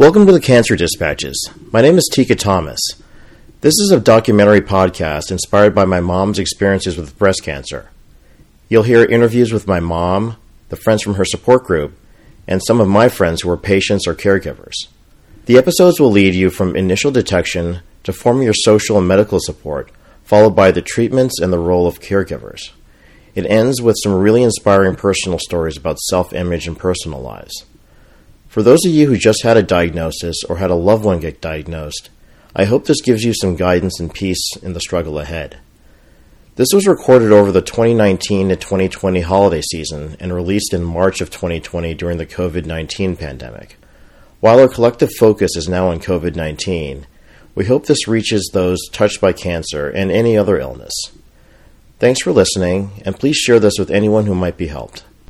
Welcome to the Cancer Dispatches. My name is Teka Thomas. This is a documentary podcast inspired by my mom's experiences with breast cancer. You'll hear interviews with my mom, the friends from her support group, and some of my friends who are patients or caregivers. The episodes will lead you from initial detection to forming your social and medical support, followed by the treatments and the role of caregivers. It ends with some really inspiring personal stories about self image and personal lives. For those of you who just had a diagnosis or had a loved one get diagnosed, I hope this gives you some guidance and peace in the struggle ahead. This was recorded over the 2019 to 2020 holiday season and released in March of 2020 during the COVID 19 pandemic. While our collective focus is now on COVID 19, we hope this reaches those touched by cancer and any other illness. Thanks for listening, and please share this with anyone who might be helped.